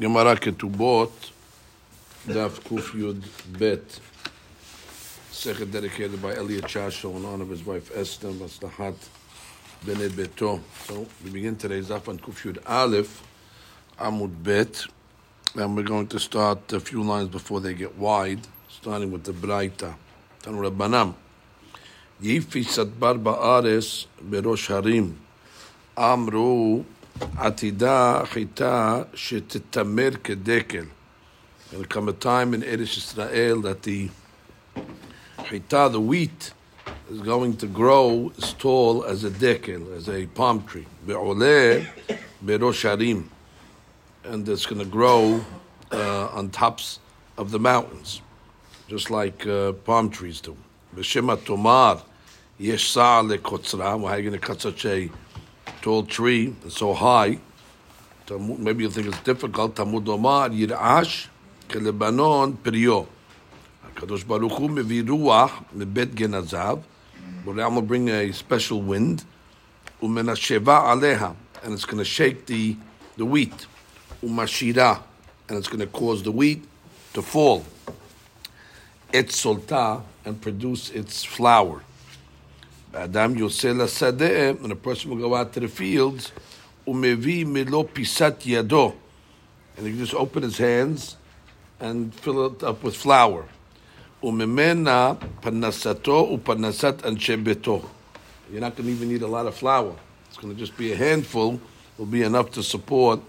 Gemara Ketubot, Daf Kuf Yud Bet. Second dedicated by Elliot Chasho in honor of his wife Esther Maslahat Bene Beto. So we begin today's Daf on Kuf Yud Aleph, Amud Bet, and we're going to start a few lines before they get wide, starting with the Braita. Tan Rabbanam. Yifi Sadbar Ba'ares Berosh Harim. Amru Atida chita shetitamer kedekel. There'll come a time in Eretz Israel that the chita, the wheat, is going to grow as tall as a dekel, as a palm tree. Be'oleh berosharim. And it's going to grow uh, on tops of the mountains, just like uh, palm trees do. B'shema tomar yesh sa'al lekotzra. Well, are you going to cut such a tall tree and so high. Maybe you think it's difficult. Tamud Omar Yirash Kelebanon Perio. Kadosh Baruch Hu mevi ruach mebet genazav. Will bring a special wind. Umenasheva aleha, and it's going to shake the the wheat. Umashira, and it's going to cause the wheat to fall. Et solta and produce its flour. Adam Yosela Sadeh, and a person will go out to the fields, umevi milo pisat yado, and he can just open his hands and fill it up with flour. Umemena panasato upanasat anshebeto. You're not going to even need a lot of flour. It's going to just be a handful. Will be enough to support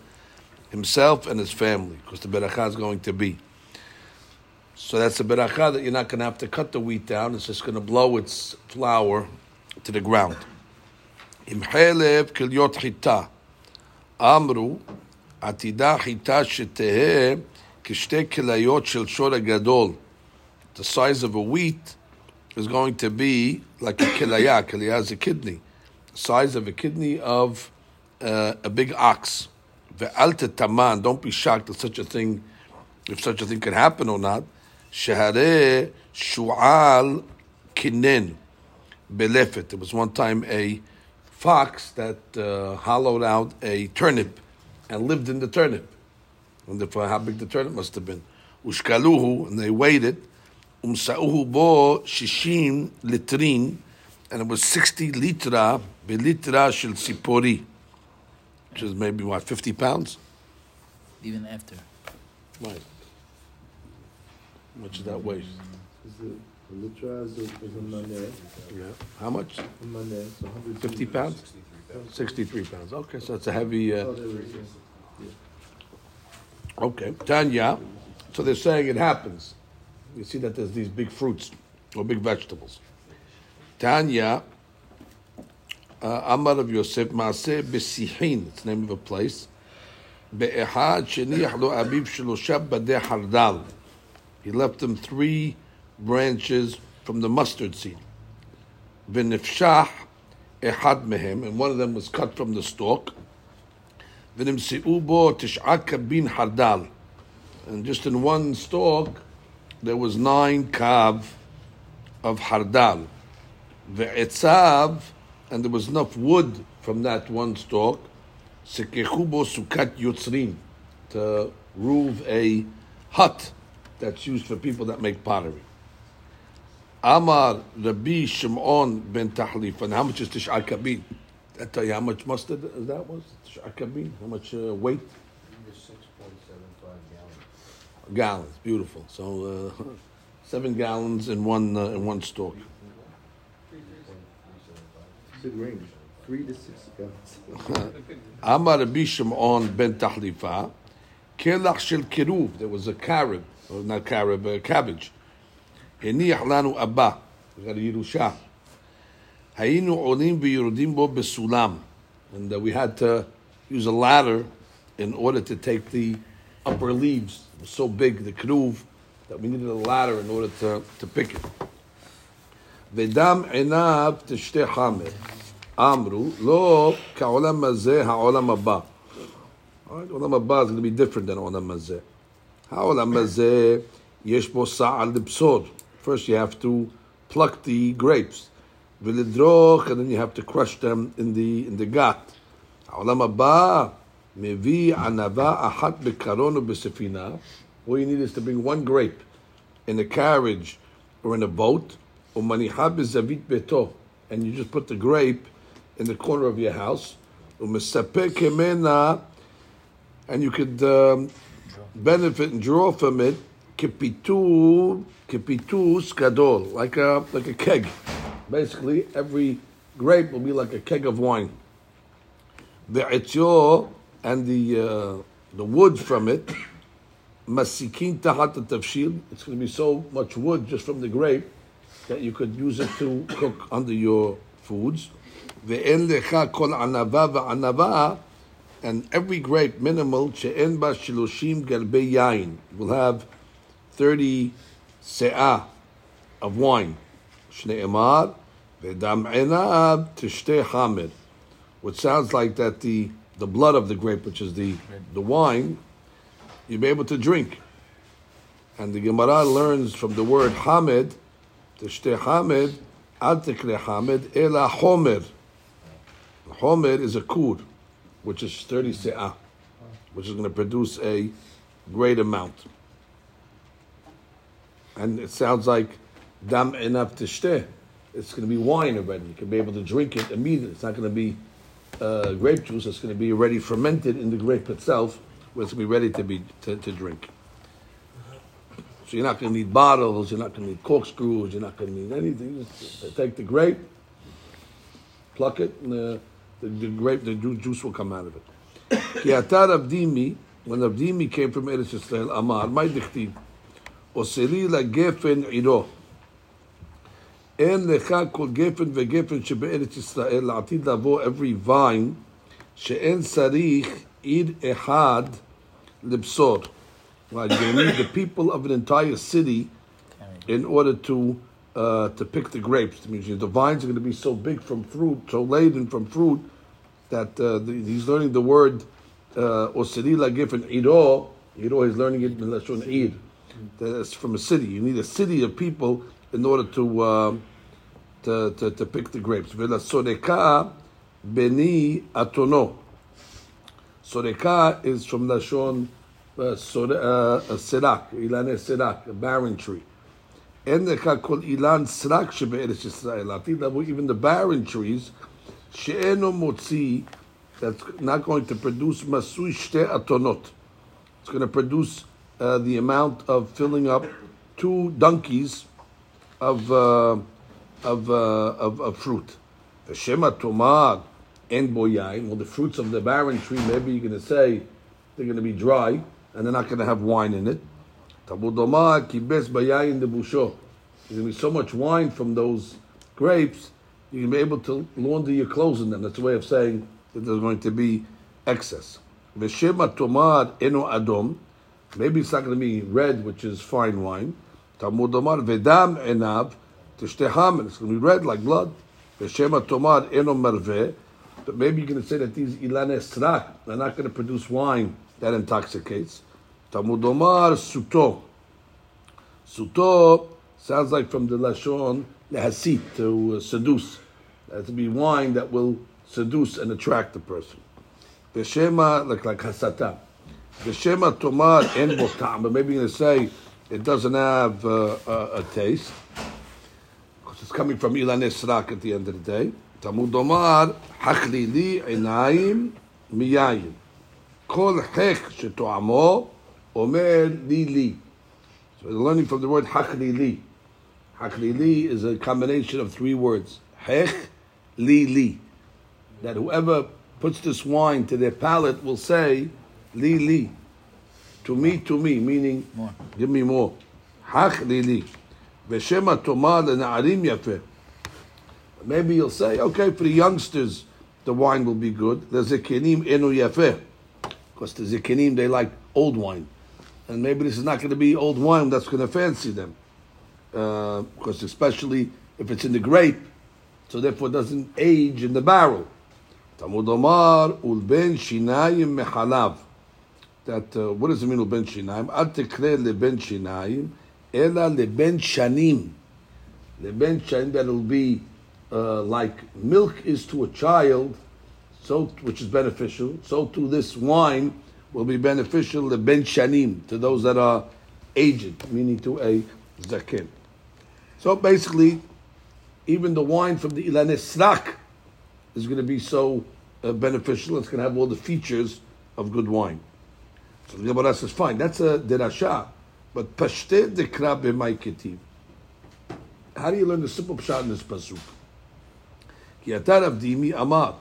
himself and his family, because the beracha is going to be. So that's the beracha that you're not going to have to cut the wheat down. It's just going to blow its flour to the ground. Imhelev kilyot chita. Amru atida chita shetehe kishte kilayot shel shor gadol. The size of a wheat is going to be like a kilaya. Kilaya is a kidney. The size of a kidney of uh, a big ox. Ve'alte taman. Don't be shocked at such a thing, if such a thing can happen or not. Shehare shu'al kinen belefet. There was one time a fox that uh, hollowed out a turnip and lived in the turnip. Wonder for how big the turnip must have been. Ushkaluhu, and they weighed it. Umsa'uhu bo shishim litrin, and it was 60 litra, belitra shel sipori, which is maybe, what, 50 pounds? Even after. Right. How much does that weigh? The litra is is a. Yeah. How much? A. So 50 pounds? 63 pounds. Okay, so it's a heavy. Uh, Oh, there we go. okay, Tanya. So they're saying it happens. You see that there's these big fruits or big vegetables. Tanya, uh, Amar of Yosef, Maaseh Besihin, it's the name of a place. Be'ehad sheniach lo abiv badeh hardal. He left them three branches from the mustard seed. V'nifshah ehad mehem, and one of them was cut from the stalk. V'nimsi'u bo tish'a kabin hardal. And just in one stalk, there was nine kav of hardal. Ve'etzav, and there was enough wood from that one stalk, sekechu bo sukat yotzrin, to roof a hut that's used for people that make pottery. Amar Rabbi Shimon ben Tahlif, and how much is Tish'a Kabin? That tell you how much mustard that was? Tish'a Kabin? How much uh, weight? Gallons, Gallons, beautiful. So uh, seven gallons in one uh, in one stalk. Big range. Three to six gallons. Amar Rabbi Shimon ben Tahlifa, kelach shel kiruv. There was a carob, or not carob, a cabbage. הניח לנו אבא, we got a ירושה. היינו עולים ויורדים בו בסולם. And uh, we had to use a ladder in order to take the upper leaves. It was so big, the kruv, that we needed a ladder in order to, to pick it. ודם עיניו תשתה חמר. אמרו, לא כעולם הזה, העולם הבא. Alright, עולם הבא is going to be different than עולם הזה. העולם הזה, יש בו סער לבשור. First you have to pluck the grapes. ולדרוך, and then you have to crush them in the, in the gut. העולם הבא, מביא ענבה אחת בקרון ובספינה. All you need is to bring one grape in a carriage or in a boat, ומניחה בזווית ביתו, and you just put the grape in the corner of your house, ומספק ממנה, and you could um, benefit and draw from it, כפיתור, כפיתוס גדול, like a, like a keg. Basically, every grape will be like a keg of wine. ועציו, and the, uh, the wood from it, masikin tahat tafshil. It's going to be so much wood just from the grape that you could use it to cook under your foods. Ve'en lecha kol anava va'anava, and every grape minimal she'en ba shiloshim galbe yain will have thirty se'ah of wine. Shne'emar ve'dam enav tishteh hamid, which sounds like that the the blood of the grape, which is the the wine, you'll be able to drink. And the Gemara learns from the word Hamid, Tishteh Hamid, Ad Tikre Hamid, Ela Homer. Homer is a kur, which is 30 se'ah, which is going to produce a great amount. And it sounds like Dam enough Tishteh. It's going to be wine already. You can be able to drink it immediately. It's not going to be uh, grape juice. It's going to be already fermented in the grape itself where it's going to be ready to be to, to drink. So you're not going to need bottles, you're not going to need corkscrews, you're not going to need anything. Just take the grape, pluck it, and the, the, the grape, the juice will come out of it. When Abdimi came from Eretz Yisrael, Amar, my dichtiv, oseli la gefen iro. אין לך כל גפן וגפן שבארץ ישראל, לעתיד לבוא every vine, שאין צריך עיר אחד לבשור. Right, you're going to need the people of an entire city in order to uh, to pick the grapes. It means the vines are going to be so big from fruit, so laden from fruit, that uh, the, he's learning the word osiri la gefen iro. Iro, he's learning it in Lashon Ir. that's from a city. You need a city of people in order to uh, to, to, to pick the grapes. Vela soreka beni atono. Soreka is from Lashon uh, uh, uh, Serak, ilan Serak, a barren tree. And the kol ilan srak shebe'eretz Yisrael. Even the barren trees, she'eno motzi, that's not going to produce masui shte atonot. It's going to produce uh, the amount of filling up two donkeys of uh, of, uh, of, of fruit. Veshema tomag and boyai. Well, the fruits of the barren tree. Maybe you're going to say they're going to be dry and they're not going to have wine in it. Tabudoma kibes boyai in the busho. There's going to be so much wine from those grapes. You're going to be able to launder your clothes in them. That's a way of saying that there's going to be excess. Veshema tomad eno adom. Maybe it's not going to be red, which is fine wine. Talmud Omar vedam enav tishteham. It's going to be red like blood. Veshema tomar eno merveh. But maybe you're going to say that these ilane srak are not going to produce wine that intoxicates. Talmud Omar suto. Suto sounds like from the lashon lehasit to uh, seduce. That to be wine that will seduce and attract the person. Beshema like like hasata. The Shema Tomad in Botam, but maybe you're going to say it doesn't have uh, a, a, taste. Because it's coming from Ilan Esrak at the end of the day. Tamud Omar, Hachlili Enaim Miyayin. Kol Hech Shetoamo Omer Lili. So we're learning from the word Hachlili. Hachlili is a combination of three words. Hech Lili. That whoever puts this wine to their palate will say, li li. To me, to me, meaning more. give me more. Hach li li. Veshema toma lena'arim yafeh. Maybe you'll say, okay, for the youngsters, the wine will be good. The zekinim enu yafeh. Because the zekinim, they like old wine. And maybe this is not going to be old wine that's going to fancy them. Uh, because especially if it's in the grape, so therefore it doesn't age in the barrel. Tamud Omar ulben shinayim Mechalav. That, uh, what does it mean, ulben shinayim? Ad tekre leben shinayim, ela leben shanim. Leben shanim, that will be uh, like milk is to a child, so which is beneficial, so too this wine will be beneficial to ben shanim, to those that are aged, meaning to a zaken. So basically, even the wine from the Ilan is going to be so uh, beneficial. It's going to have all the features of good wine. So the Gemara says, fine, that's a derasha, but pashte dekra b'may ketiv. How do you learn the simple pshat in this pasuk? כי אתה רב דימי אמר,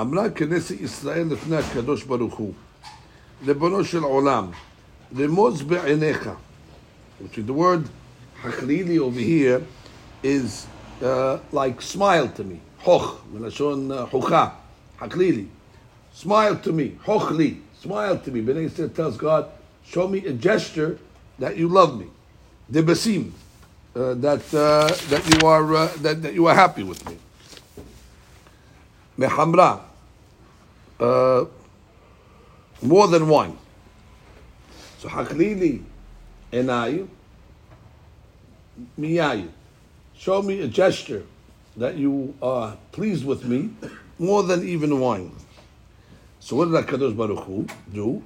אמרה כנסת ישראל לפני הקדוש ברוך הוא, ריבונו של עולם, רמוז בעיניך. Which is the word חכלילי over here is uh, like smile to me, חוך, מלשון uh, חוכה, חכלילי. Smile to me, חוך לי, smile to me. Bnei Yisrael tells God, show me a gesture that you love me. Debasim, uh, that, uh, that, you are, uh, that, that you are happy with me. Mehamra, uh, more than one. So haklili enai miyai. Show me a gesture that you are pleased with me more than even wine. So what did HaKadosh Baruch Hu do?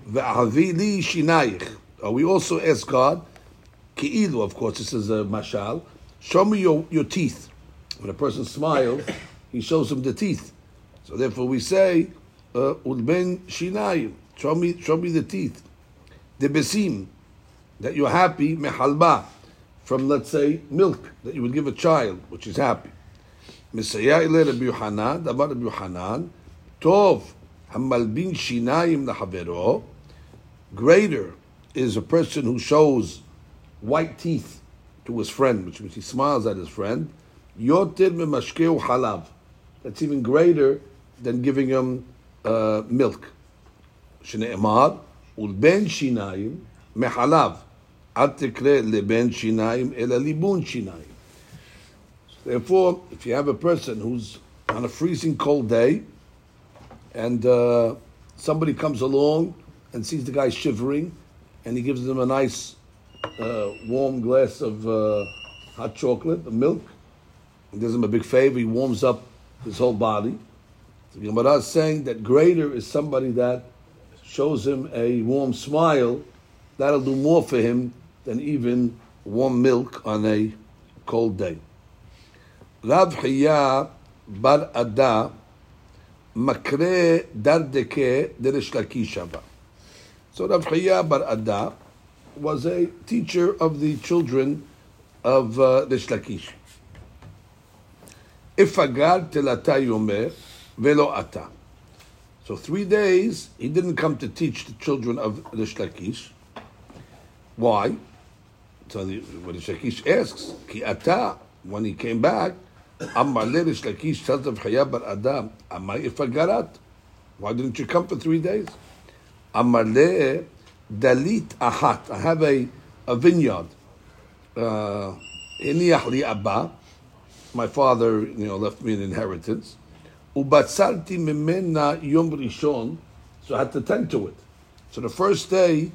Uh, we also ask God, ki'ilu, of course, this is a mashal, show me your, your teeth. When a person smiles, he shows him the teeth. So therefore we say, ulben shinayim, show me, show me the teeth. The besim, that you're happy, mehalba, from let's say milk that you would give a child, which is happy. Misaya ile Rabbi Yohanan, Dabar Rabbi Yohanan, Tov, Hamalbin Shinayim Lahavero. Greater is a person who shows white teeth to his friend, which means he smiles at his friend. Yotir Mimashkeu Halav. That's even greater than giving him uh, milk. Shneemar Ulben shinaim Mehalav. Leben. Therefore, if you have a person who's on a freezing cold day, and uh, somebody comes along and sees the guy shivering, and he gives them a nice uh, warm glass of uh, hot chocolate, milk, he does him a big favor, he warms up his whole body. So Gemara is saying that greater is somebody that shows him a warm smile. That'll do more for him than even warm milk on a cold day. Rav Hiya bar Ada makre dardeke derish lakishava. So Rav Hiya bar Ada was a teacher of the children of uh, Lakish. Ifagar telata yomer velo ata. So three days he didn't come to teach the children of Rish Lakish. Why? So the, what Rish Lakish asks, ki ata, when he came back, Amar le Rish Lakish tells of Chaya bar Adam, Amar ifagarat. Why didn't you come for three days? Amar le dalit ahat. I have a, a vineyard. Uh, Iniach li abba. My father, you know, left me an inheritance. Ubatzarti mimena yom rishon. So I had to tend to it. So the first day,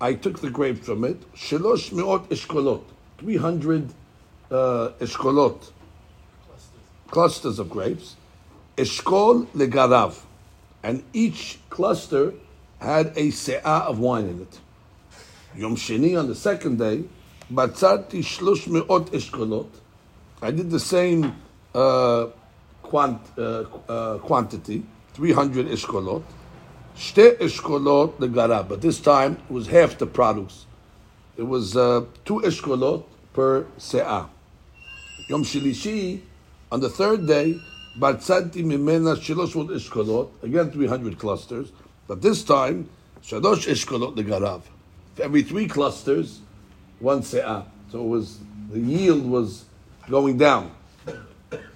I took the grapes from it. Shelosh meot eshkolot. 300 uh, eshkolot. Clusters of grapes. Eshkol legarav. And each cluster had a se'ah of wine in it. Yom Sheni on the second day, batzarti shlosh meot eshkolot. I did the same uh, quant, uh, uh, quantity, 300 eshkolot. Shte eshkolot legarav. But this time it was half the products. It was uh, two eshkolot per se'ah. Yom Shilishi, on the third day, batzarti mimena shilosh eshkolot. Again, 300 clusters. But this time, Shadosh Eshkolot Legarav. For every three clusters, one se'ah. So it was, the yield was going down.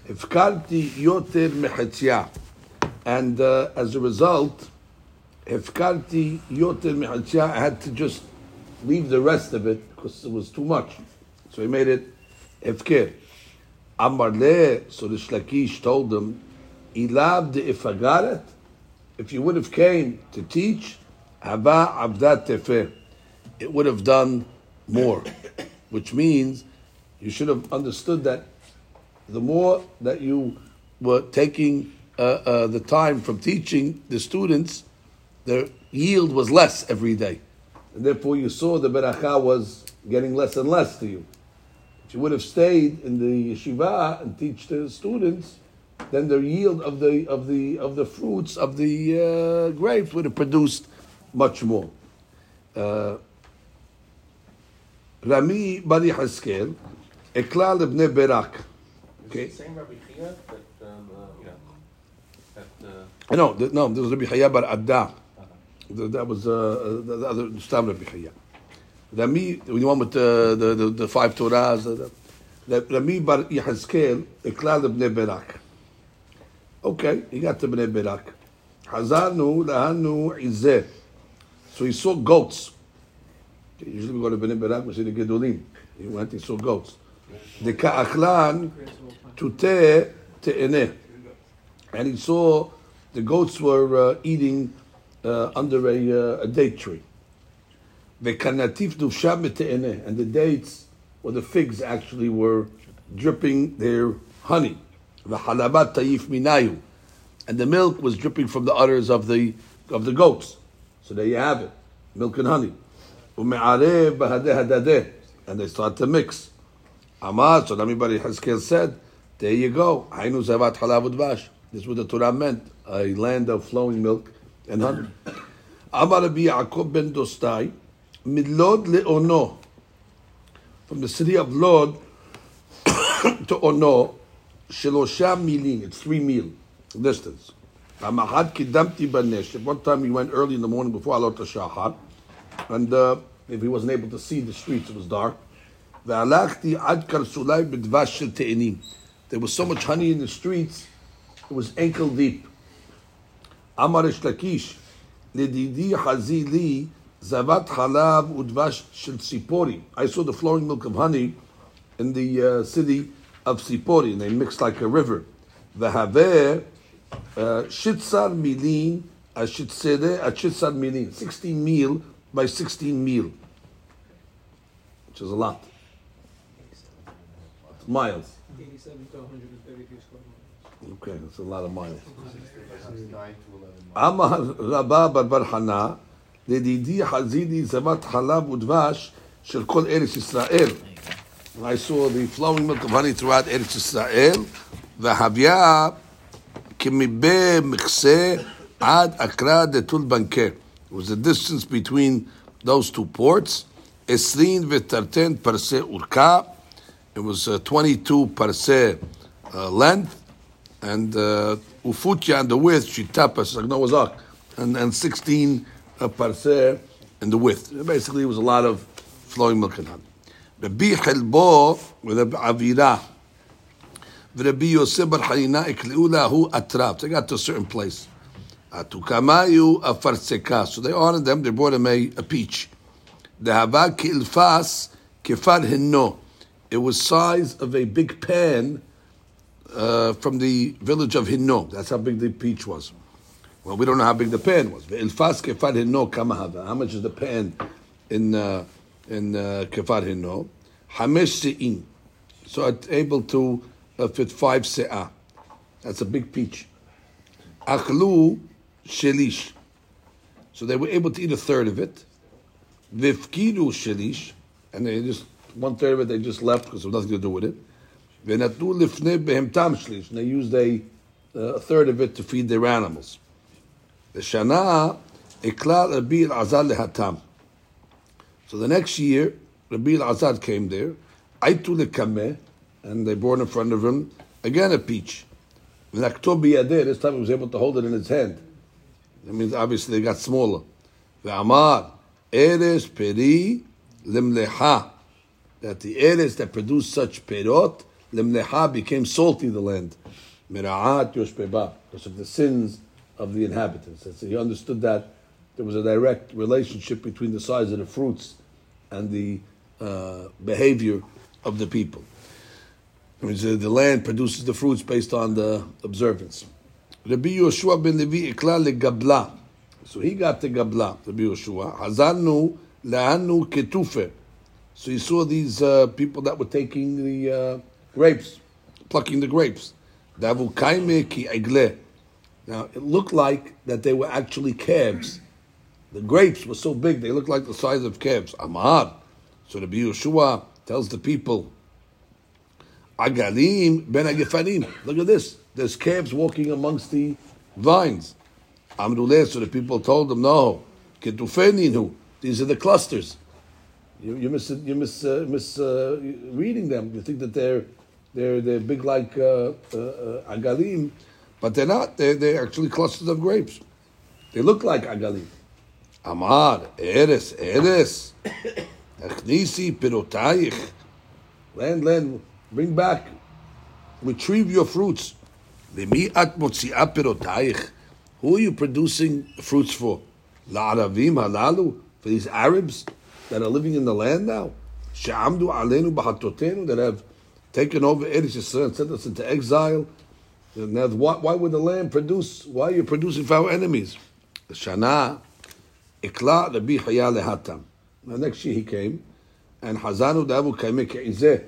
Ifkarti Yoter Mechetzia. And uh, as a result, Ifkarti Yoter Mechetzia, I had to just leave the rest of it because it was too much. So he made it Ifkir. Amar Le, so the Shlakish told him, Ilab de Ifagaret, if you would have came to teach, Haba Abdat Tefeh, it would have done more. Which means you should have understood that the more that you were taking uh, uh, the time from teaching the students, their yield was less every day. And therefore you saw the beracha was getting less and less to you. You would have stayed in the yeshiva and teach the students, then the yield of the of the of the fruits of the uh, grapes would have produced much more. Uh, Rami bar Yehezkel, Ekla lebne Berak. Okay. The same Rabbi Chia that, um, uh, you know, that, uh, know, no, there was Rabbi Chaya bar Adda. Th- That was uh, uh, the the other Stam Rabbi Chaya. Rami, the one with the, the, the, the five Torahs, the, Rami bar Yehezkel, Eklal b'nei Berak. Okay, he got to b'nei Berak. Hazanu lahanu izeh. So he saw goats. Usually we go to b'nei Berak, we see the Gedolim. He went, he saw goats. The ka'achlan tute te'eneh and he saw the goats were uh, eating uh, under a, uh, a date tree. V'kanatif duvsha and the dates or the figs actually were dripping their honey. V'halabat tayif minayu, and the milk was dripping from the udders of the of the goats. So there you have it, milk and honey. Ume'arev b'hadeh hadadeh, and they start to mix. Amar, so everybody Haskell said, there you go. Hainu zavat halav udvash. This is what the Torah meant, a land of flowing milk and honey. Amar Rabbi Yaakov ben Dostai, from the city of Lod to Ono, Shelosha Milin, it's three mil distance. Amahad Kidamti Banesh, one time he went early in the morning before Alot Shahat, and uh, if he wasn't able to see the streets, it was dark. There was so much honey in the streets, it was ankle deep. אמר ריש לקיש, לדידי Zavat Halav Udvash Shel Sipori. I saw the flowing milk of honey in the uh, city of Sipori, and they mixed like a river. Vahaveh uh, Shitzar Milin Ashitzere Ashitzar Milin. 16 meal by 16 meal, which is a lot. Miles. 87 square miles. Okay, that's a lot of miles. Amar Rabba Barbar Hana רבה בר בר חנה, לדידי חזידי זבת חלב ודבש של כל ארץ ישראל. And I saw the flowing milk of honey throughout Eretz Israel, והביה כמבה מכסה עד אקרא דתול בנקה. It was the distance between those two ports, 20 ותרתן פרסה אורכה. It was uh, 22 parse uh, length, and uh, ufutya and the width, shitapas, like Noah's Ark, and, and 16 uh, parse in the width. Basically, it was a lot of flowing milk and honey. Rabbi Hilbo with Rabbi Avira, Rabbi Yosef bar Hanina ikli'u atraf. They got to a certain place. Atukamayu afarseka. So they honored them, they brought him a, a peach. Dehava kilfas kefar hinno. It was size of a big pan uh, from the village of Hinno. That's how big the peach was. Well, we don't know how big the pan was. Ve'ilfas kefar Hinno kamahava. How much is the pan in uh, in uh, kefar Hinno? Hamesh se'in. So it's able to uh, fit five se'ah. That's a big peach. Achlu shelish. So they were able to eat a third of it. Vifkidu shelish. And they just, one third of it they just left because there was nothing to do with it. Venatu lifnei behemtam shlish. And they used a, uh, a third of it to feed their animals. The Shana ikla Rabbi Elazar lehatam. So the next year, Rabbi Elazar came there. Aitu lekameh. And they brought in front of him again a peach. This time he was able to hold it in his hand. That means obviously they got smaller. Ve'amar eres peri limleha. That the eres that produced such perot limleha became salty the land. Mira'at yoshpeba because of the sins of the inhabitants. And so he understood that there was a direct relationship between the size of the fruits and the uh, behavior of the people. Uh, the land produces the fruits based on the observance. Rabbi Yoshua ben Levi ikla legabla. So he got the gabla, Rabbi Yoshua. Hazanu la'anu ketufe. So he saw these uh, people that were taking the uh, grapes, plucking the grapes. Davu kaime ki egle. Now, it looked like that they were actually calves. The grapes were so big, they looked like the size of calves. Amar. So the Yeshua tells the people, Agalim ben Agefanim. Look at this. There's calves walking amongst the vines. Amruleh. So the people told them, no. Ketufeninu. These are the clusters. You, you miss you miss uh, miss uh, reading them. You think that they're they're they're big like uh, uh, uh, agalim, but they're not. They're they're actually clusters of grapes. They look like agalim. Amar eres eres achnisi pirotayich. Land land, bring back, retrieve your fruits. Lemiat motziah pirotayich. Who are you producing fruits for? La La'aravim halalu for these Arabs that are living in the land now. She'amdu alenu b'hatotenu that have taken over Eretz Yisrael and sent us into exile. Now, why, why would the land produce? Why are you producing for our enemies? Shana, Ikla Rabbi Chaya lehatam. Now, next year he came, and Hazanu Davu Kaimek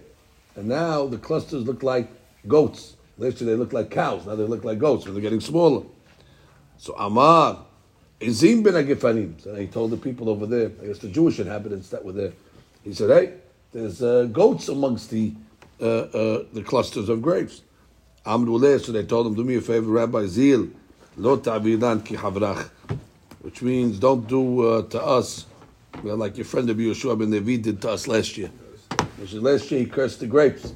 And now the clusters look like goats. Last year they looked like cows. Now they look like goats, and they're getting smaller. So Amar, Izim ben Agifanim. So he told the people over there, I guess the Jewish inhabitants that were there, he said, hey, there's uh, goats amongst the uh, uh, the clusters of grapes. Amruleh, so they told him, do me a favor, Rabbi Zil, lo ta'vidan ki havrach, which means don't do uh, to us well, like your friend of Yeshua ben Levi did to us last year. Is last year he cursed the grapes.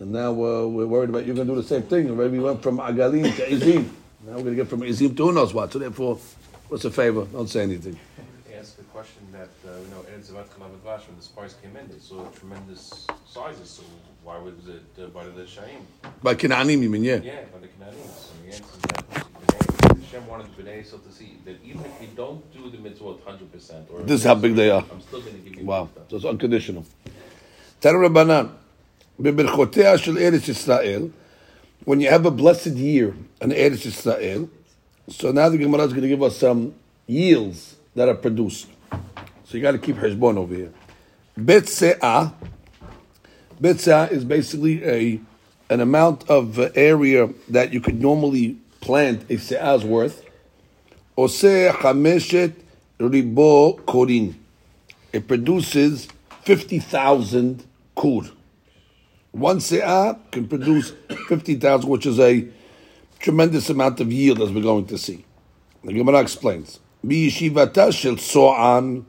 And now uh, we're worried about you're going to do the same thing. Already we went from Agalim to Izim. Now we're going to get from Izim to who knows what. So therefore, what's a favor? Don't say anything Ask the question that, uh, you know, Eretz Zavat Chalav Advash, when the spice came in, they saw tremendous sizes, so why was it uh, by the Shaim? By Kinanim, you mean, yeah. Yeah, by the Canadians. So the answer is that B'nai- Hashem wanted B'nai Yisrael to see that even if you don't do the mitzvot 100%, or This is how big they are. I'm still going to give you Wow. stuff. So it's unconditional. Tanu Rabbanan, בברכותיה של ארץ ישראל, when you have a blessed year in Eretz Israel, so now the Gemara is going to give us some yields that are produced. So you got to keep Hezbon over here. Bet Se'ah, Bet Se'ah is basically a an amount of uh, area that you could normally plant a Se'ah's worth. Ose Chameshet Ribo Korin. It produces 50,000 kur. One se'ah can produce 50,000, which is a tremendous amount of yield, as we're going to see. The Gemara explains. Biyishivata shel So'an.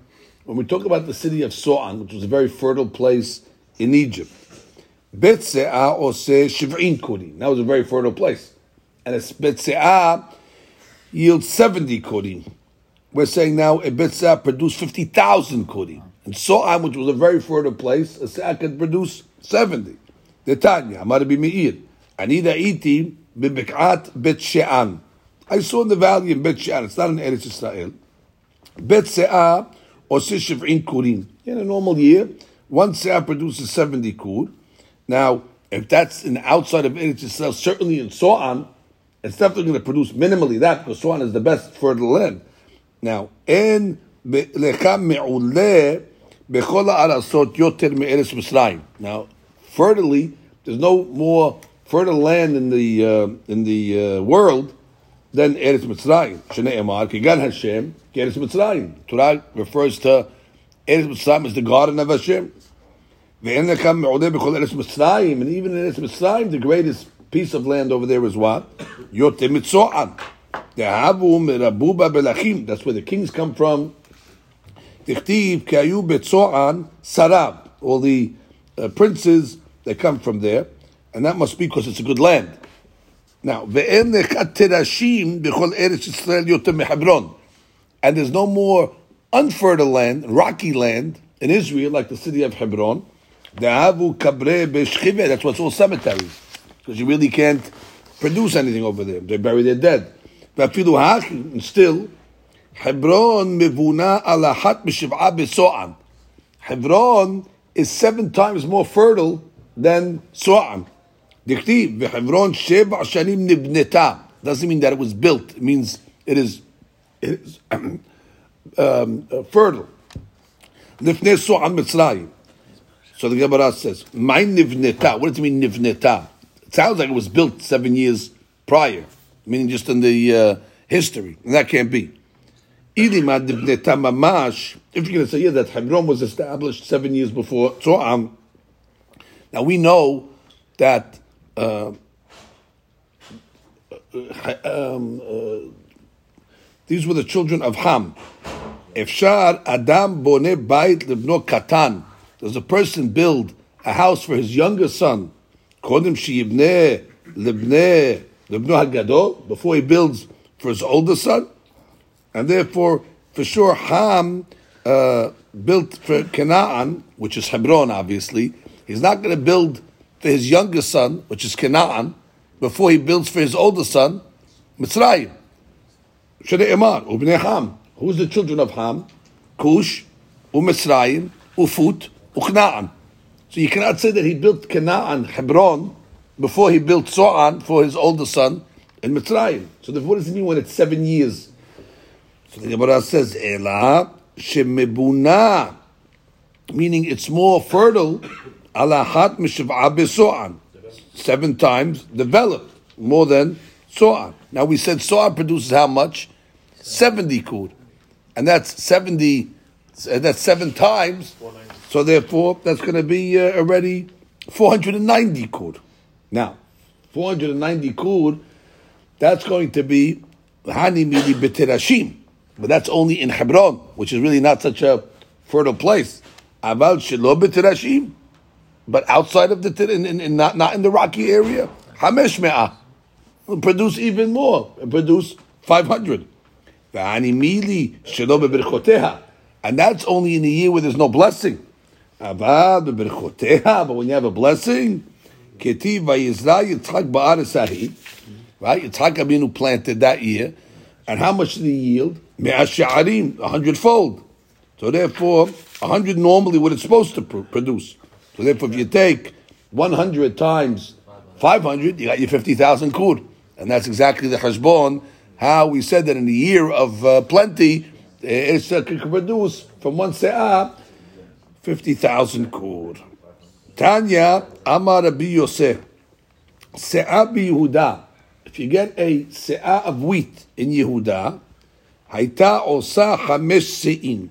When we talk about the city of So'an, which was a very fertile place in Egypt, Bet se'ah ose shiv'in kurim. That was a very fertile place. And a bet se'ah yields 70 kurim. We're saying now a bet se'ah produced 50,000 kurim. And So'an, which was a very fertile place, a se'ah could produce 70. The Tanya, Amar Meir, Anida iti bibik'at bet she'an. I saw in the valley in Bet She'an, it's not in Eretz Israel. Bet se'ah or shiv'in kurim. In a normal year, one se'ah produces 70 kur. Now, if that's in outside of Eretz Israel, certainly in So'an, it's definitely going to produce minimally that because So'an is the best fertile land. Now, en. Now, fertilely, there's no more fertile land in the uh, in the uh, world than Eretz Mitzrayim. Shnei Emar, Kigan Hashem, Eretz Mitzrayim. Torah refers to Eretz Mitzrayim as the garden of Hashem. And even in Eretz Mitzrayim, the greatest piece of land over there is what? Yote Mitzoan. That's where the kings come from. Sarab, all the uh, princes that come from there, and that must be because it's a good land. Now, and there's no more unfertile land, rocky land in Israel, like the city of Hebron, that's what's all cemeteries, because you really can't produce anything over there. They bury their dead. And still, Hebron. Hebron is seven times more fertile than So'an. Doesn't mean that it was built. It means it is is um, um uh, fertile. Nifne so Mitzrayim. So the Gemara says, "My nivneta." What does it mean nivneta? It sounds like it was built seven years prior, meaning just in the uh, history. And that can't be. Ilima nivneta mamash. If you're going to say yeah, that Hebron was established seven years before Tzoam. Now we know that. Uh, uh um, uh, these were the children of Ham. Efshar Adam bone bait libno katan. Does a person build a house for his younger son? Kodim sheyibneh libneh libno hagadol before he builds for his older son, and therefore, for sure, Ham uh, built for Canaan, which is Hebron, obviously. He's not going to build for his younger son, which is Canaan, before he builds for his older son, Mitzrayim. Emar, Ubnei Ham. Who's the children of Ham? Cush, Umisrayim, Ufut, Uknaan. So you cannot say that he built Canaan, Hebron, before he built Zoan for his older son in Mitzrayim. So therefore, what does it mean when it's seven years? So the Gemara says, Ela shemebuna, meaning it's more fertile, alahat mishiv'a beso'an, seven times developed, more than so'an. Now we said so'an produces how much? 70 kud. And that's 70, uh, that's seven times. So therefore, that's going to be uh, already 490 kud. Now, 490 kud, that's going to be Hani Mili Beterashim. But that's only in Hebron, which is really not such a fertile place. Aval Shelo Beterashim. But outside of the, in, in, in, not, not in the rocky area, Hamesh Me'ah. Produce even more, produce 500. And that's only in a year where there's no blessing. But when you have a blessing, right? Yitzchak Abinu planted that year, and how much did he yield? Me'ah sha'arim, a hundredfold. So therefore, a hundred normally what it's supposed to pr- produce. So therefore, if you take one hundred times five hundred, you got your fifty thousand kur, and that's exactly the cheshbon. How we said that in the year of uh, plenty, eh, it's uh, can produce from one se'ah fifty thousand kur. Tanya Amar Rabbi Yosef, se'ah bi Yehuda. If you get a se'ah of wheat in Yehuda, hayta osa chamesh se'in.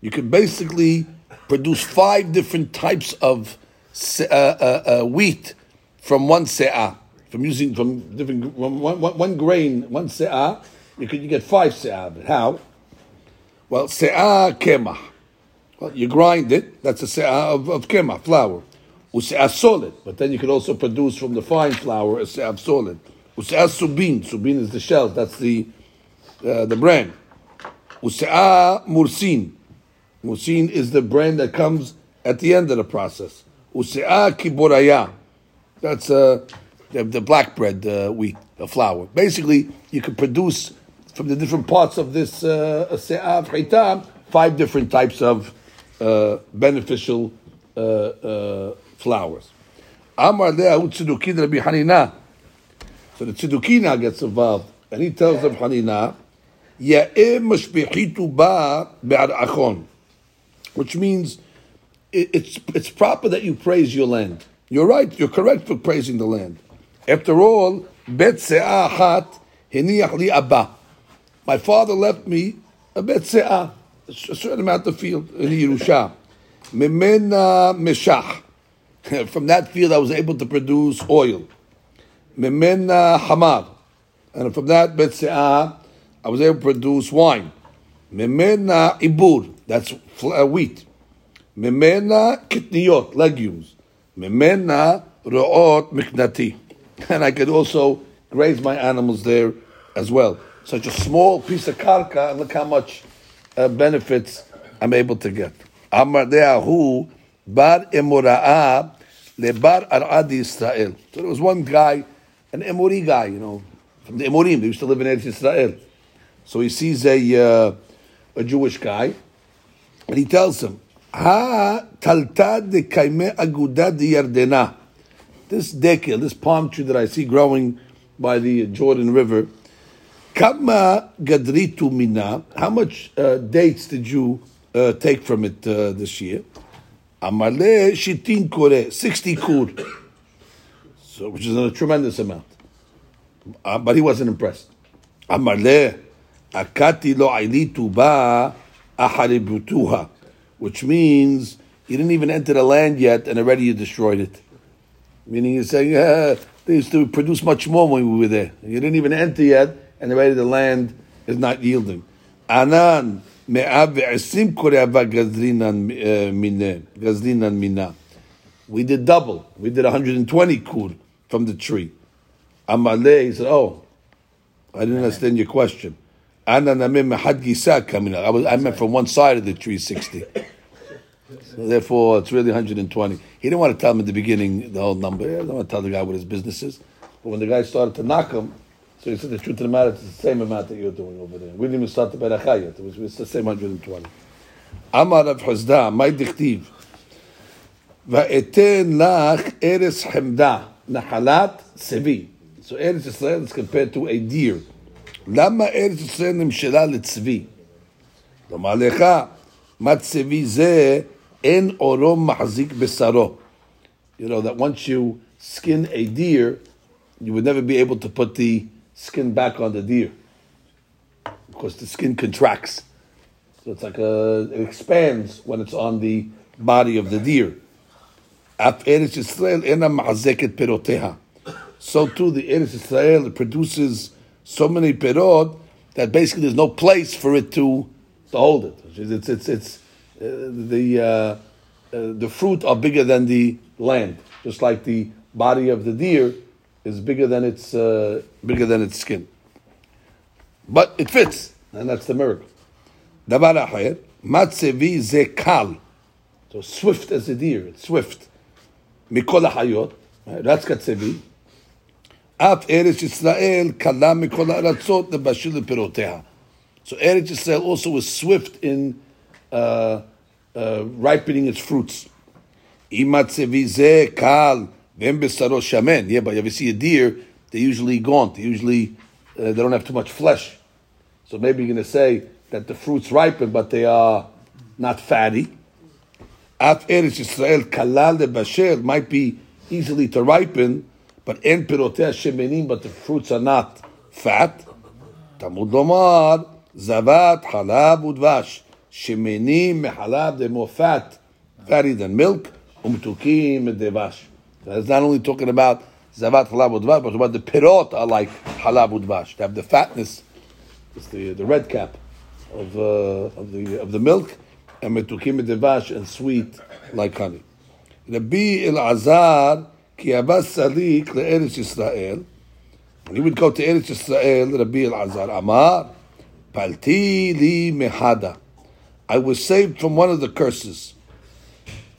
You can basically produce five different types of uh, uh, uh, wheat from one se'ah. From using from different one, one, one grain, one se'ah, you could you get five se'ah. But how? Well, se'ah kemah. Well, you grind it. That's a se'ah of, of kemah, flour. Use'ah solid. But then you could also produce from the fine flour a se'ah solid. Use'ah subin. Subin is the shells. That's the uh, the brand. Use'ah mursin. Mursin is the brand that comes at the end of the process. Use'ah kiboraya. That's uh, the, the black bread uh, wheat, the flour. Basically, you can produce from the different parts of this uh, se'ah chaitam five different types of uh, beneficial uh, uh, flowers. Amar le'ahu tzedukin Rabbi Hanina. So the tzedukin now gets involved, and he tells Rabbi Hanina, which means it, it's it's proper that you praise your land. You're right. You're correct for praising the land. After all, bet se'ah achat hiniach li abba. My father left me a bet se'ah, a certain amount of field in Yerusha. Memena meshach. From that field, I was able to produce oil. Memena hamar. And from that bet se'ah, I was able to produce wine. Memena ibur. That's uh, wheat. Memena kitniyot, legumes. Memena ro'ot miknati. And I could also graze my animals there as well. Such a small piece of karka, and look how much uh, benefits I'm able to get. Bar lebar ar'ad Israel. So there was one guy, an Emori guy, you know, from the Emorim. They used to live in Eretz Israel. So he sees a uh, a Jewish guy, and he tells him, "Ha talta de kaime aguda de Yardena." this dekel, this palm tree that I see growing by the Jordan River, kama gadritu mina, how much uh, dates did you uh, take from it uh, this year? Amale shitin kore, 60 kur, so, which is a tremendous amount. Uh, but he wasn't impressed. Amale akati lo ailitu ba ahaributuha, which means you didn't even enter the land yet and already you destroyed it. Meaning you're saying, uh, they used to produce much more when we were there. You didn't even enter yet and already the land is not yielding. Anan koreava gazlinan minah. We did double. We did 120 kur from the tree. Amaleh, he said, oh, I didn't understand your question. I meant from one side of the tree, 60. So therefore, it's really 120. He didn't want to tell him in the beginning the whole number. He didn't want to tell the guy what his business is. But when the guy started to knock him, so he said the truth of the matter, it's the same amount that you're doing over there. We didn't even start the Berachah yet. It was, it's the same 120. Amar Rav Chazda, my dictive. ואתן לך ארץ חמדה, נחלת צבי. So ארץ ישראל is compared to a deer. למה ארץ ישראל נמשלה לצבי? לומר לך, מה צבי זה, En orom mahzik besaro. You know that once you skin a deer, you would never be able to put the skin back on the deer because the skin contracts. So it's like a, it expands when it's on the body of the deer. So too, the Eretz Israel produces so many perot that basically there's no place for it to, to hold it. It's, it's, it's, the, uh, uh, the fruit are bigger than the land, just like the body of the deer is bigger than its, uh, bigger than its skin. But it fits, and that's the miracle. דבר אחר, מצבי זה קל. So swift as a deer, it's swift. מכל החיות, right? that's קצבי. אף ארץ ישראל קלה מכל הארצות לבשל לפירותיה. So Eretz Israel also is swift in uh, uh, ripening its fruits. kal Yeah, but if you see a deer, they're usually gaunt. They usually uh, they don't have too much flesh. So maybe you're going to say that the fruits ripen, but they are not fatty. Af Eretz Yisrael kalal basher might be easily to ripen, but en pirotei shemenim, but the fruits are not fat. Tamud lomar zavat halav udvash. שמנים more fat, fatty than milk, umtukim devash. That's not only talking about zavat halab udvash, but about the pirot are like halab udvash. They have the fatness, it's the, the red cap of, uh, of, the, of the milk, and metukim devash and sweet like honey. Rabbi Elazar, ki abas salik le'eretz Yisrael, when he would go to Eretz Yisrael, Rabbi Elazar, Amar, palti li mehada. I was saved from one of the curses.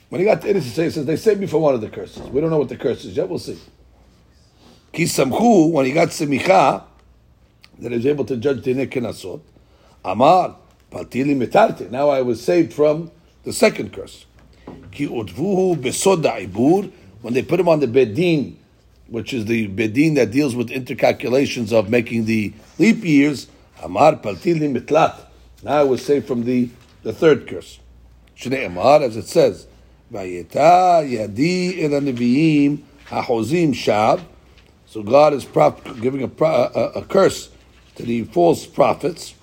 When he got to Eretz Yisrael, he says, they saved me from one of the curses. We don't know what the curse is yet, we'll see. Ki samchu, when he got semicha, that he was able to judge the Kenasot, Amar, Patili metarti. Now I was saved from the second curse. Ki utvuhu besoda ibur. When they put him on the bedin, which is the bedin that deals with intercalculations of making the leap years, Amar paltili mitlat. Now I was saved from the, the third curse. Shnei Amar, as it says, Vayeta yadi el hahozim shab. So God is prop, giving a, a, a curse to the false prophets.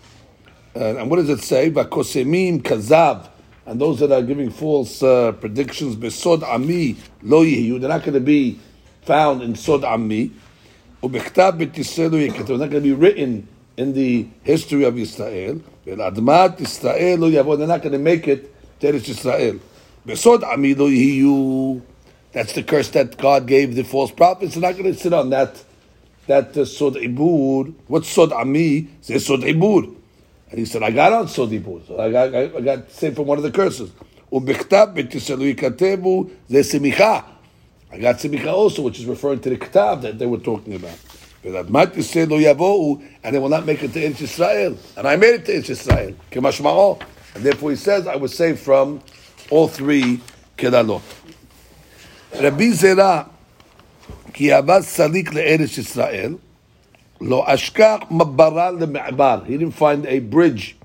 Uh, and what does it say? Vakosemim kazav. And those that are giving false uh, predictions, besod ami lo. They're not going to be found in sod ami. Ubechtav b'tisrael. They're not going to be written in the history of Israel. Admat Israel. They're not going to make it to Israel. Besod ami lo yihiyu. That's the curse that God gave the false prophets. They're not going to sit on that that uh, sod ibur. What's sod ami? Say sod ibur. And he said, I got on Sodibur. So I got, I got saved from one of the curses. Ubechtab b'tiselu yikatebu ze semicha. I got semicha also, which is referring to the ktav that they were talking about. V'ladmat yisrael lo yavohu, and they will not make it to Eretz Israel. And I made it to Eretz Israel. Kemashma'o. And therefore he says, I was saved from all three kelalot. Rabbi Zera, כי עבד סליק לארץ ישראל, Lo ashkach mabara le'me'bar. He didn't find a bridge,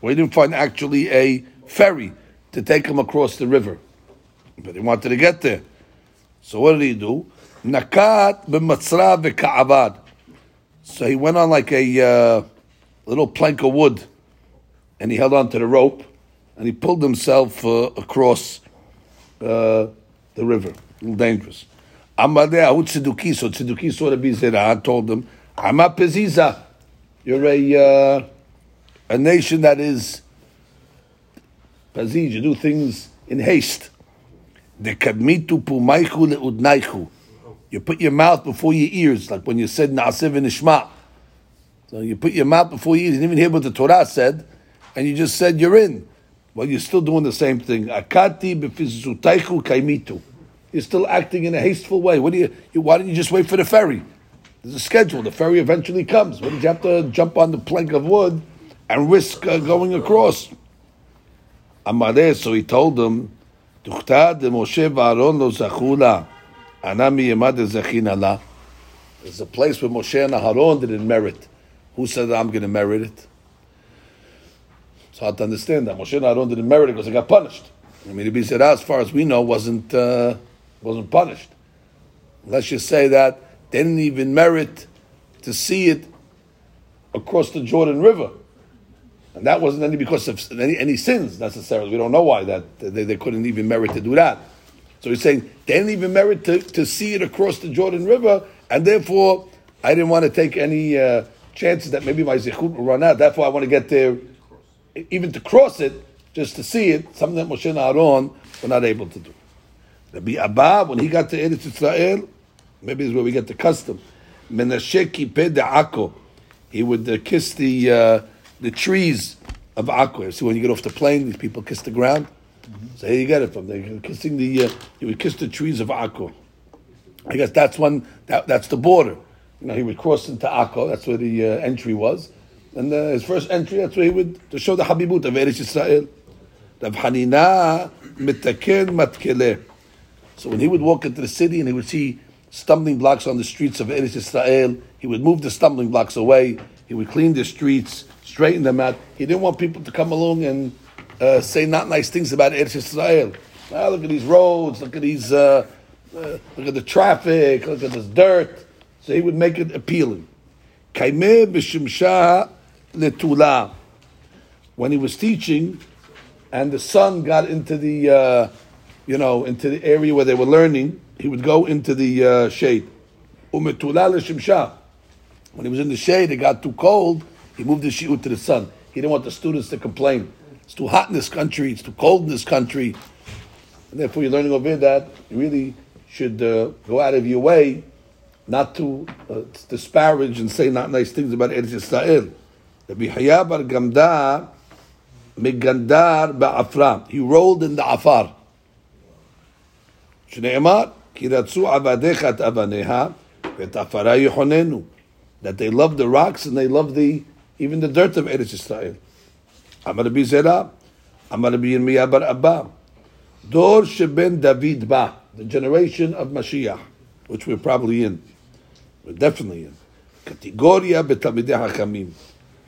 or he didn't find actually a ferry to take him across the river. But he wanted to get there. So what did he do? Nakat b'matzra v'ka'avad. So he went on like a uh, little plank of wood, and he held on to the rope, and he pulled himself uh, across uh, the river. A little dangerous. Amadeh Ahut Tzeduki, so Tzeduki saw the Bizera, told him, Ama Peziza, you're a, uh, a nation that is Paziz, you do things in haste. You put your mouth before your ears, like when you said Na'asiv and Ishma. So you put your mouth before your ears. You didn't even hear what the Torah said, and you just said you're in. Well, you're still doing the same thing. Akati befizutaichu kaimitu. You're still acting in a hasteful way. What do you, you? Why don't you just wait for the ferry? There's a schedule. The ferry eventually comes. What did you have to jump on the plank of wood and risk uh, going across? Amareh, so he told them, "Tuchtad Moshe v'Aaron lo zachula, anami yemad zachin Allah." There's a place where Moshe and Aaron didn't merit. Who said I'm going to merit it? It's hard to understand that Moshe and Aaron didn't merit it because they got punished. I mean, Rabbi said, as far as we know, wasn't uh, wasn't punished. Unless you say that they didn't even merit to see it across the Jordan River. And that wasn't any because of any, any sins necessarily. We don't know why that they, they couldn't even merit to do that. So he's saying they didn't even merit to, to see it across the Jordan River, and therefore I didn't want to take any uh, chances that maybe my zichut will run out. Therefore, I want to get there, even to cross it, just to see it. Something that Moshe and Aaron were not able to do. Rabbi Abba, when he got to Eretz Israel, maybe this is where we get the custom. Menashe kipeh de'ako. He would uh, kiss the uh, the trees of Akko. So when you get off the plane, these people kiss the ground. So here you get it from. They're kissing the. Uh, you would kiss the trees of Akko. I guess that's one. That, that's the border. You know, he would cross into Akko. That's where the uh, entry was. And uh, his first entry, that's where he would to show the Habibut of Eretz Israel. Rav Hanina mitaken matkeleh. So when he would walk into the city and he would see stumbling blocks on the streets of Eretz Israel, he would move the stumbling blocks away. He would clean the streets, straighten them out. He didn't want people to come along and uh, say not nice things about Eretz Israel. Ah, look at these roads. Look at these. Uh, uh, look at the traffic. Look at this dirt. So he would make it appealing. When he was teaching, and the sun got into the, uh, you know, into the area where they were learning, he would go into the uh, shade. When he was in the shade, it got too cold. He moved the shiur to the sun. He didn't want the students to complain. It's too hot in this country. It's too cold in this country. And therefore, you're learning over here that you really should uh, go out of your way not to uh, disparage and say not nice things about Eretz Yisrael. He rolled in the afar. That they love the rocks and they love the, even the dirt of Eretz Yisrael. אמר רבי זרע, אמר רבי ירמיה בר אבא, דור שבין דוד בא, the generation of Mashiach, which we're probably in. We're definitely in. Categoria בתלמידי חכמים.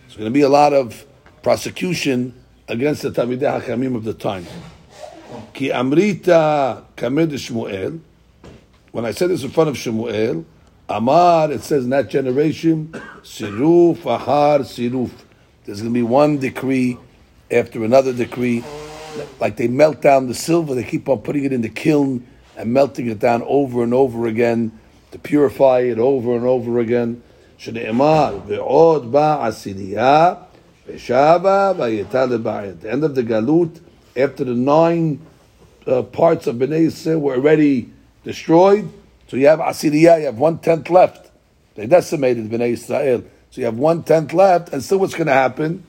There's going to be a lot of prosecution against the Talmidei HaChamim of the time. Ki amrita kamed Shmuel. When I said this in front of Shmuel, Amar, it says in that generation, Siruf, Ahar, Siruf. There's going to be one decree after another decree. Like they melt down the silver, they keep on putting it in the kiln and melting it down over and over again to purify it over and over again. שנאמר, ועוד בא עשירייה, ושבה והייתה לבעיה. At the end of the galut, after the nine uh, parts of Bnei Yisrael were already destroyed, so you have Assyria, you have one tenth left. They decimated Bnei Israel. So you have one tenth left, and still what's going to happen?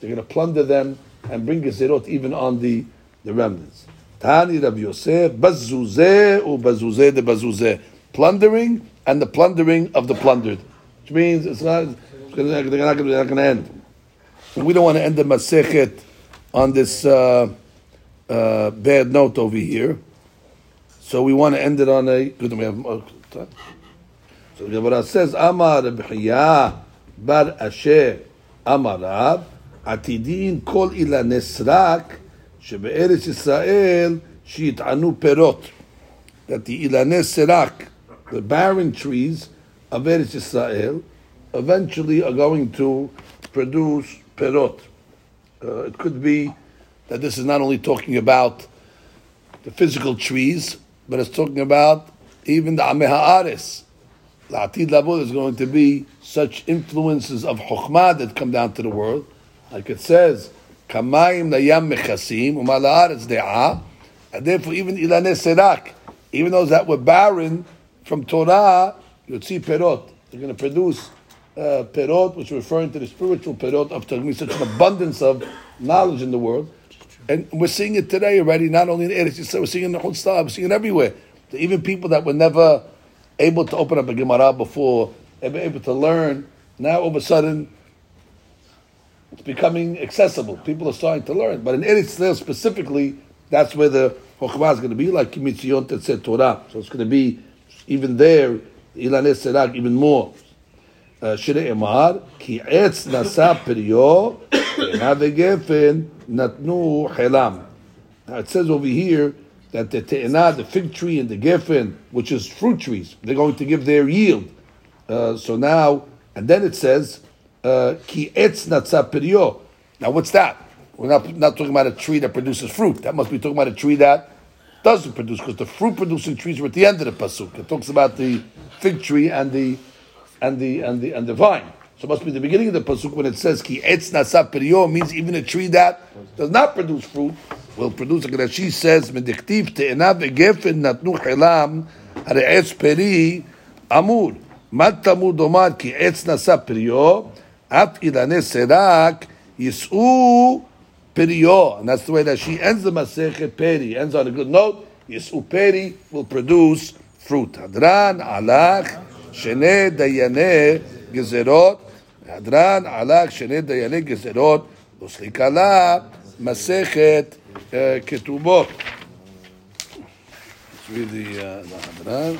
They're going to plunder them and bring a Gezerot even on the, the remnants. Tani Rabbi Yosef, bazuzeh u bazuzeh de bazuzeh. Plundering and the plundering of the plundered. Which means it's not, they're not going to end. We don't want to end the Masechet on this uh, uh, bad note over here. So we want to end it on a good. We have more time. So the Gemara says, "Amar Rabbi bar Asher Amar Rab Atidin Kol Ila Nesrak שבארץ ישראל שיטענו פירות. That the Ilanei Serak, the barren trees, of Eretz Yisrael eventually are going to produce perot. Uh, it could be that this is not only talking about the physical trees, but it's talking about even the Ameh Ha'ares. La'atid Labud is going to be such influences of Chokhmah that come down to the world. like it says, Kamayim Layam Mechasim, Umar La'aretz De'ah, and therefore even Ilane Serak, even those that were barren from Torah, you'd see Perot. They're going to produce uh, Perot, which is referring to the spiritual Perot of Torah, such an abundance of knowledge in the world. And we're seeing it today already, not only in Eretz Yisrael, we're seeing it in the whole star, we're seeing it everywhere. Even people that were never able to open up a Gemara before, able to learn, now all of a sudden it's becoming accessible. People are starting to learn. But in Eretz Israel specifically, that's where the Chokhmah is going to be, like Kimitzion Tetzet Torah. So it's going to be, even there, Ilan Serag, even more. Uh, Shire Emar, Ki Etz Nasa Perio, Navegefen Natnu Helam. Now it says over here that the teena, the fig tree, and the Gefen, which is fruit trees, they're going to give their yield. Uh, so now, and then it says, uh, ki etz perio. Now what's that? We're not, not talking about a tree that produces fruit. That must be talking about a tree that doesn't produce, because the fruit producing trees are at the end of the pasuk. It talks about the fig tree and the and the and the and the vine. So it must be the beginning of the pasuk when it says ki etz nasa perio means even a tree that does not produce fruit will produce. Like Rashi says, "Mediktiv te'ena vegefen natnu chelam hare peri amur." mat tamud omar ki etz nasa perio at ilane serak yisu perio, and that's the way that she ends the masechet peri. Ends on a good note. Yisu peri will produce fruit. Hadran alach. שני דייני גזרות, הדרן עלה שני דייני גזרות, וסחיקה לה מסכת uh, כתובות. Let's read the, uh, the Hadran.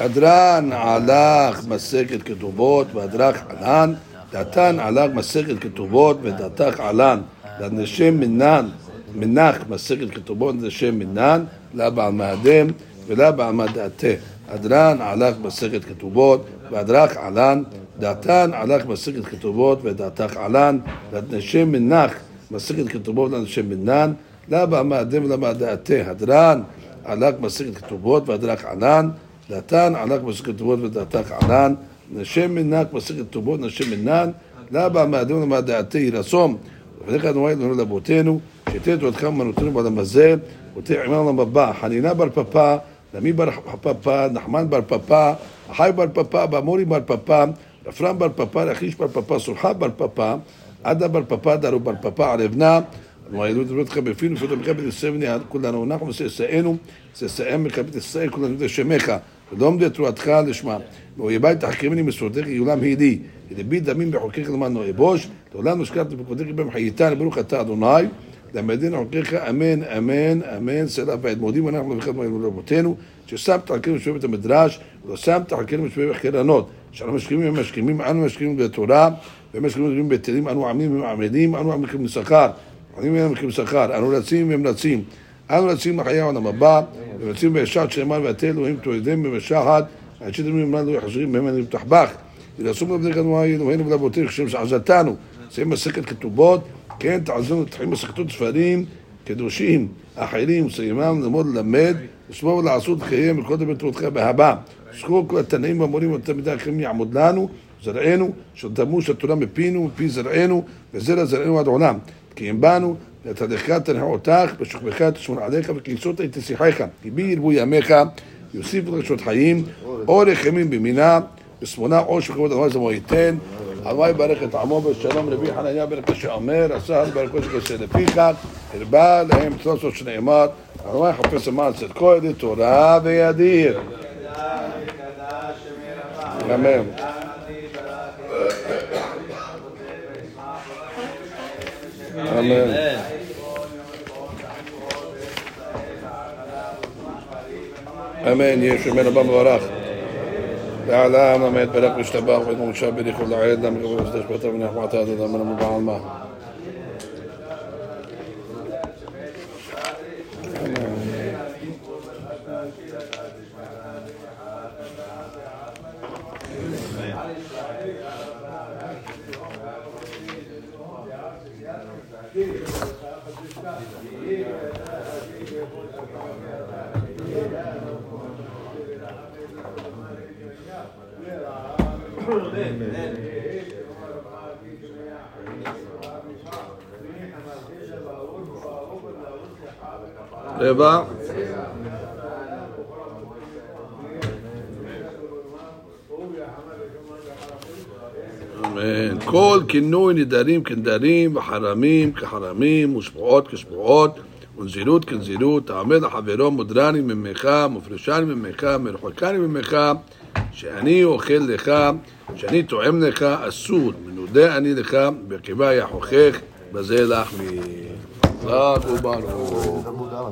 הדרן הלך מסכת כתובות, והדרך עלן, דתן הלך מסכת כתובות, ודתך עלן, לנשם מנן, מנח מסכת כתובות, לנשם מנן, לבעל מאדם ולבעל מדעתה. הדרן הלך מסכת כתובות, והדרך עלן, דתן הלך מסכת כתובות, ודתך עלן, לנשם מנח מסכת כתובות, לנשם מנן, לבעל מאדם ולבעל דעתה. הדרן הלך מסכת כתובות, והדרך עלן, דתן ענק מסכת כתובות ודתך ענן, נשם מנק מסכת כתובות, נשם מנן, לבה מאדם למה דעתי ירסום. ולך אדוני אלוהינו לאבותינו, שתהיה תורתך ומנותנו בעולם הזה, ותהיה עמנו לעולם הבא. חנינה בר פפא, נמי בר פפא, נחמן בר פפא, החי בר פפא, באמורי בר פפא, רפרם בר פפא, לכיש בר פפא, סולחה בר פפא, עדה בר פפא, דרו בר פפא, על אבנה. ואלו דבריך בפינו, ופתאום מקבל יסבני כולנו, אנחנו ושאנו, ששאם מקבל ישראל כולנו ושמך. ולא את תורתך לשמה. ואויבי תחכמני מסורתך יעולם היא לי. ידבי דמים בחוקיך למען לא אבוש, לעולם נשקעת בפקודך בהם חייתן, ברוך אתה אדוני, למדין חוקיך אמן, אמן, אמן, סלע ועת מודים אנחנו לבכת מועלנו לרבותינו, ששמת חלקנו משווה בית המדרש, ולא שמת חלקנו משווה בחרנות, שאנחנו משכימים ומשכימים, אנו משכימים בתורה, והם משכימים בבטלים, אנו עמים ומעמדים, אנו עמים שכר, עמים והם שכר, אנו רצים והם רצים. אנו רצים לחיי העולם הבא, ורצים בישעת שלמה ואתה אלוהים תועדם במשחת, עד ממנו לא יחזרים אני בתחבך. ולעשום לבני גנועה אלוהינו ולאבותינו כשם שעזתנו. סיים מסכת כתובות, כן תעזרנו לתחים מסכתות ספרים קדושים, אחרים, סיימם ללמוד ללמד, לשמור ולעשות חייהם ולכל דבר בהבא. זכור כל התנאים והמורים והתלמידי האחרים יעמוד לנו, זרענו, שתמו שהתורה מפינו, מפי זרענו, וזרע זרענו עד עולם. כי אם באנו, לתדך תנחה אותך, בשוכבך תשמור עליך, וכניסות את תשיחך. כי בי ירבו ימיך, יוסיף לך שעות חיים, אורך ימים במינה, בשמונה עושר וכבוד אדוני זמו ייתן. אדוני יברך את עמו בשלום, רבי חנניה ברכו שאומר, עשה ברכו שכסה לפיך, הרבה להם שלוש שנאמר, אדוני חפש למען צדקו, ידי תורה וידיר. אמן. אמן. אמן, יהיה שמן הבא מברך. לעולם למה יתברך וישתבח ויתמושה בריחו לעד למה יקבל ושתש ביתו ונחמתה עד אדם מן בעל אמן. כל כינוי נדרים כנדרים וחרמים כחרמים ושבועות כשבועות ונזירות כנזירות תעמד לחברו מודרני ממך מופרשני ממך מרחוקני ממך שאני אוכל לך שאני תואם לך אסור מנודה אני לך בקיבה יחוכך בזה. חזק וברוך